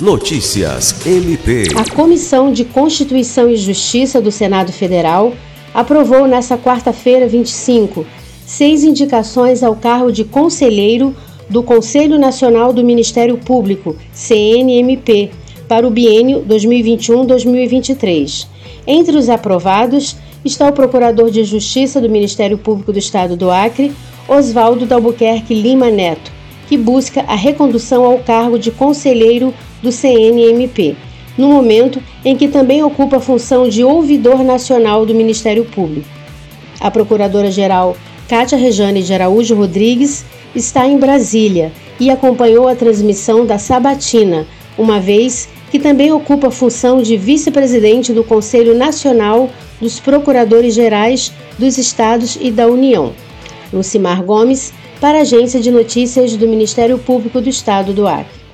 Notícias MP. A Comissão de Constituição e Justiça do Senado Federal aprovou nesta quarta-feira, 25, seis indicações ao cargo de conselheiro do Conselho Nacional do Ministério Público, CNMP, para o biênio 2021-2023. Entre os aprovados está o Procurador de Justiça do Ministério Público do Estado do Acre, Oswaldo Dalbuquerque Lima Neto, que busca a recondução ao cargo de conselheiro do CNMP, no momento em que também ocupa a função de ouvidor nacional do Ministério Público. A Procuradora-Geral Cátia Rejane de Araújo Rodrigues está em Brasília e acompanhou a transmissão da Sabatina, uma vez que também ocupa a função de vice-presidente do Conselho Nacional dos Procuradores Gerais dos Estados e da União. Lucimar Gomes, para a Agência de Notícias do Ministério Público do Estado do Acre.